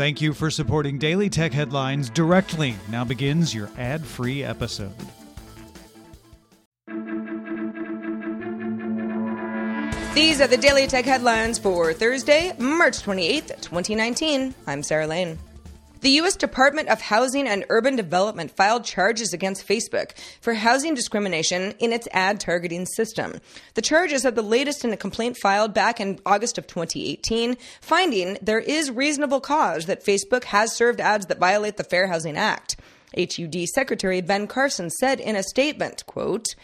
Thank you for supporting Daily Tech Headlines directly. Now begins your ad free episode. These are the Daily Tech Headlines for Thursday, March 28th, 2019. I'm Sarah Lane. The U.S. Department of Housing and Urban Development filed charges against Facebook for housing discrimination in its ad targeting system. The charges are the latest in a complaint filed back in August of 2018, finding there is reasonable cause that Facebook has served ads that violate the Fair Housing Act. HUD Secretary Ben Carson said in a statement, quote,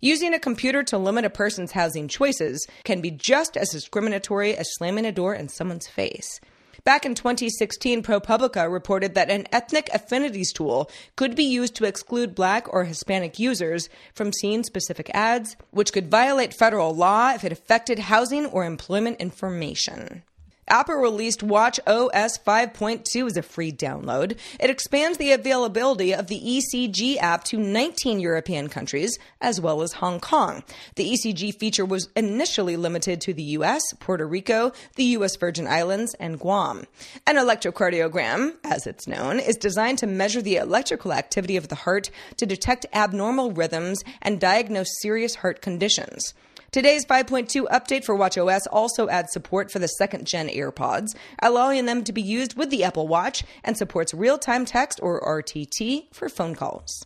Using a computer to limit a person's housing choices can be just as discriminatory as slamming a door in someone's face. Back in 2016, ProPublica reported that an ethnic affinities tool could be used to exclude black or Hispanic users from scene specific ads, which could violate federal law if it affected housing or employment information. Apple released WatchOS 5.2 as a free download. It expands the availability of the ECG app to 19 European countries, as well as Hong Kong. The ECG feature was initially limited to the US, Puerto Rico, the US Virgin Islands, and Guam. An electrocardiogram, as it's known, is designed to measure the electrical activity of the heart to detect abnormal rhythms and diagnose serious heart conditions. Today's 5.2 update for WatchOS also adds support for the second gen AirPods, allowing them to be used with the Apple Watch and supports real time text or RTT for phone calls.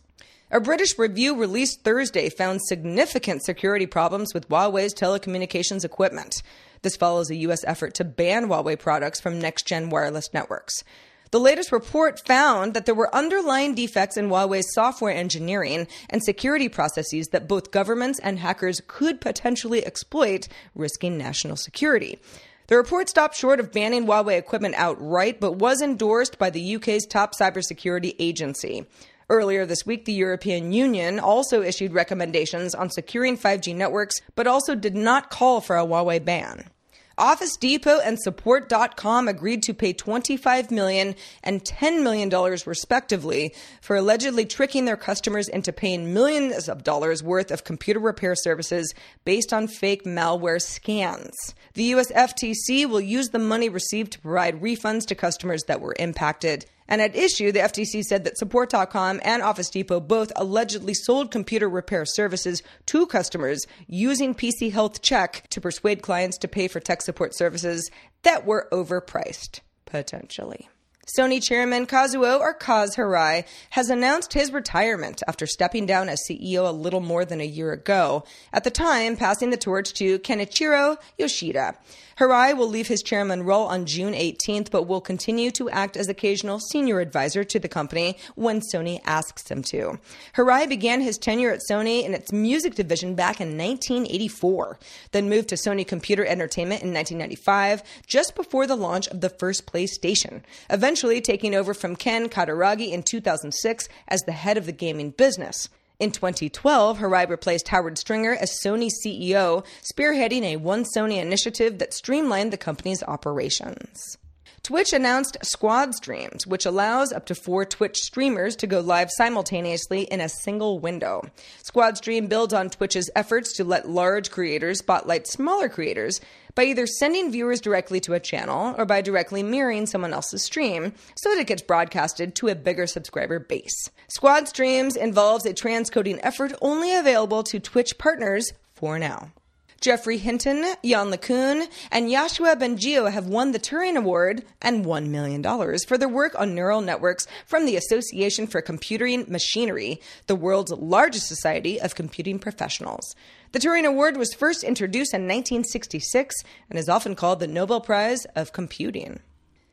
A British review released Thursday found significant security problems with Huawei's telecommunications equipment. This follows a U.S. effort to ban Huawei products from next gen wireless networks. The latest report found that there were underlying defects in Huawei's software engineering and security processes that both governments and hackers could potentially exploit, risking national security. The report stopped short of banning Huawei equipment outright, but was endorsed by the UK's top cybersecurity agency. Earlier this week, the European Union also issued recommendations on securing 5G networks, but also did not call for a Huawei ban. Office Depot and Support.com agreed to pay $25 million and $10 million respectively for allegedly tricking their customers into paying millions of dollars worth of computer repair services based on fake malware scans. The US FTC will use the money received to provide refunds to customers that were impacted. And at issue, the FTC said that Support.com and Office Depot both allegedly sold computer repair services to customers using PC Health Check to persuade clients to pay for tech support services that were overpriced, potentially. Sony chairman Kazuo or Kaz Hirai has announced his retirement after stepping down as CEO a little more than a year ago, at the time passing the torch to Kenichiro Yoshida. Hirai will leave his chairman role on June 18th, but will continue to act as occasional senior advisor to the company when Sony asks him to. Hirai began his tenure at Sony in its music division back in 1984, then moved to Sony Computer Entertainment in 1995, just before the launch of the first PlayStation, eventually taking over from Ken Kutaragi in 2006 as the head of the gaming business. In 2012, Hirai replaced Howard Stringer as Sony CEO, spearheading a One Sony initiative that streamlined the company's operations. Twitch announced Squad Streams, which allows up to four Twitch streamers to go live simultaneously in a single window. Squad Stream builds on Twitch's efforts to let large creators spotlight smaller creators by either sending viewers directly to a channel or by directly mirroring someone else's stream so that it gets broadcasted to a bigger subscriber base. Squad Streams involves a transcoding effort only available to Twitch partners for now. Geoffrey Hinton, Yann LeCun, and Yoshua Bengio have won the Turing Award and $1 million for their work on neural networks from the Association for Computing Machinery, the world's largest society of computing professionals. The Turing Award was first introduced in 1966 and is often called the Nobel Prize of Computing.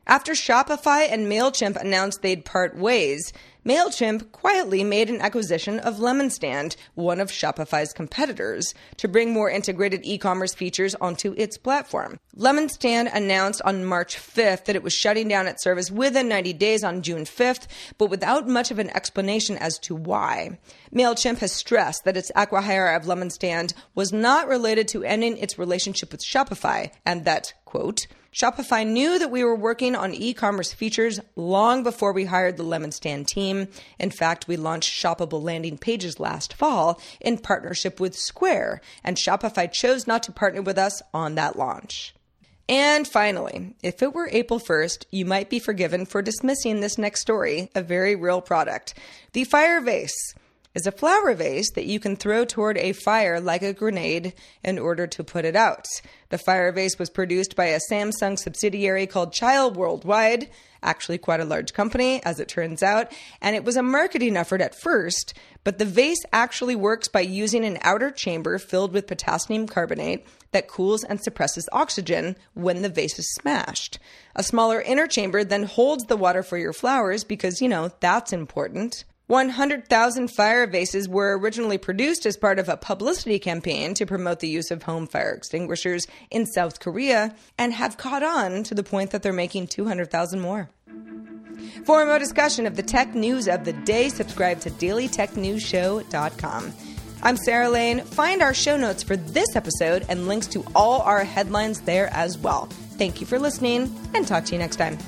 After Shopify and MailChimp announced they'd part ways, MailChimp quietly made an acquisition of LemonStand, one of Shopify's competitors, to bring more integrated e commerce features onto its platform. LemonStand announced on March 5th that it was shutting down its service within 90 days on June 5th, but without much of an explanation as to why. MailChimp has stressed that its acquihire of LemonStand was not related to ending its relationship with Shopify, and that, quote, Shopify knew that we were working on e commerce features long before we hired the Lemon Stand team. In fact, we launched shoppable landing pages last fall in partnership with Square, and Shopify chose not to partner with us on that launch. And finally, if it were April 1st, you might be forgiven for dismissing this next story, a very real product. The fire vase is a flower vase that you can throw toward a fire like a grenade in order to put it out. The fire vase was produced by a Samsung subsidiary called Cheil Worldwide, actually quite a large company, as it turns out, and it was a marketing effort at first, but the vase actually works by using an outer chamber filled with potassium carbonate that cools and suppresses oxygen when the vase is smashed. A smaller inner chamber then holds the water for your flowers because, you know, that's important. 100,000 fire vases were originally produced as part of a publicity campaign to promote the use of home fire extinguishers in South Korea and have caught on to the point that they're making 200,000 more. For more discussion of the tech news of the day, subscribe to dailytechnewsshow.com. I'm Sarah Lane. Find our show notes for this episode and links to all our headlines there as well. Thank you for listening and talk to you next time.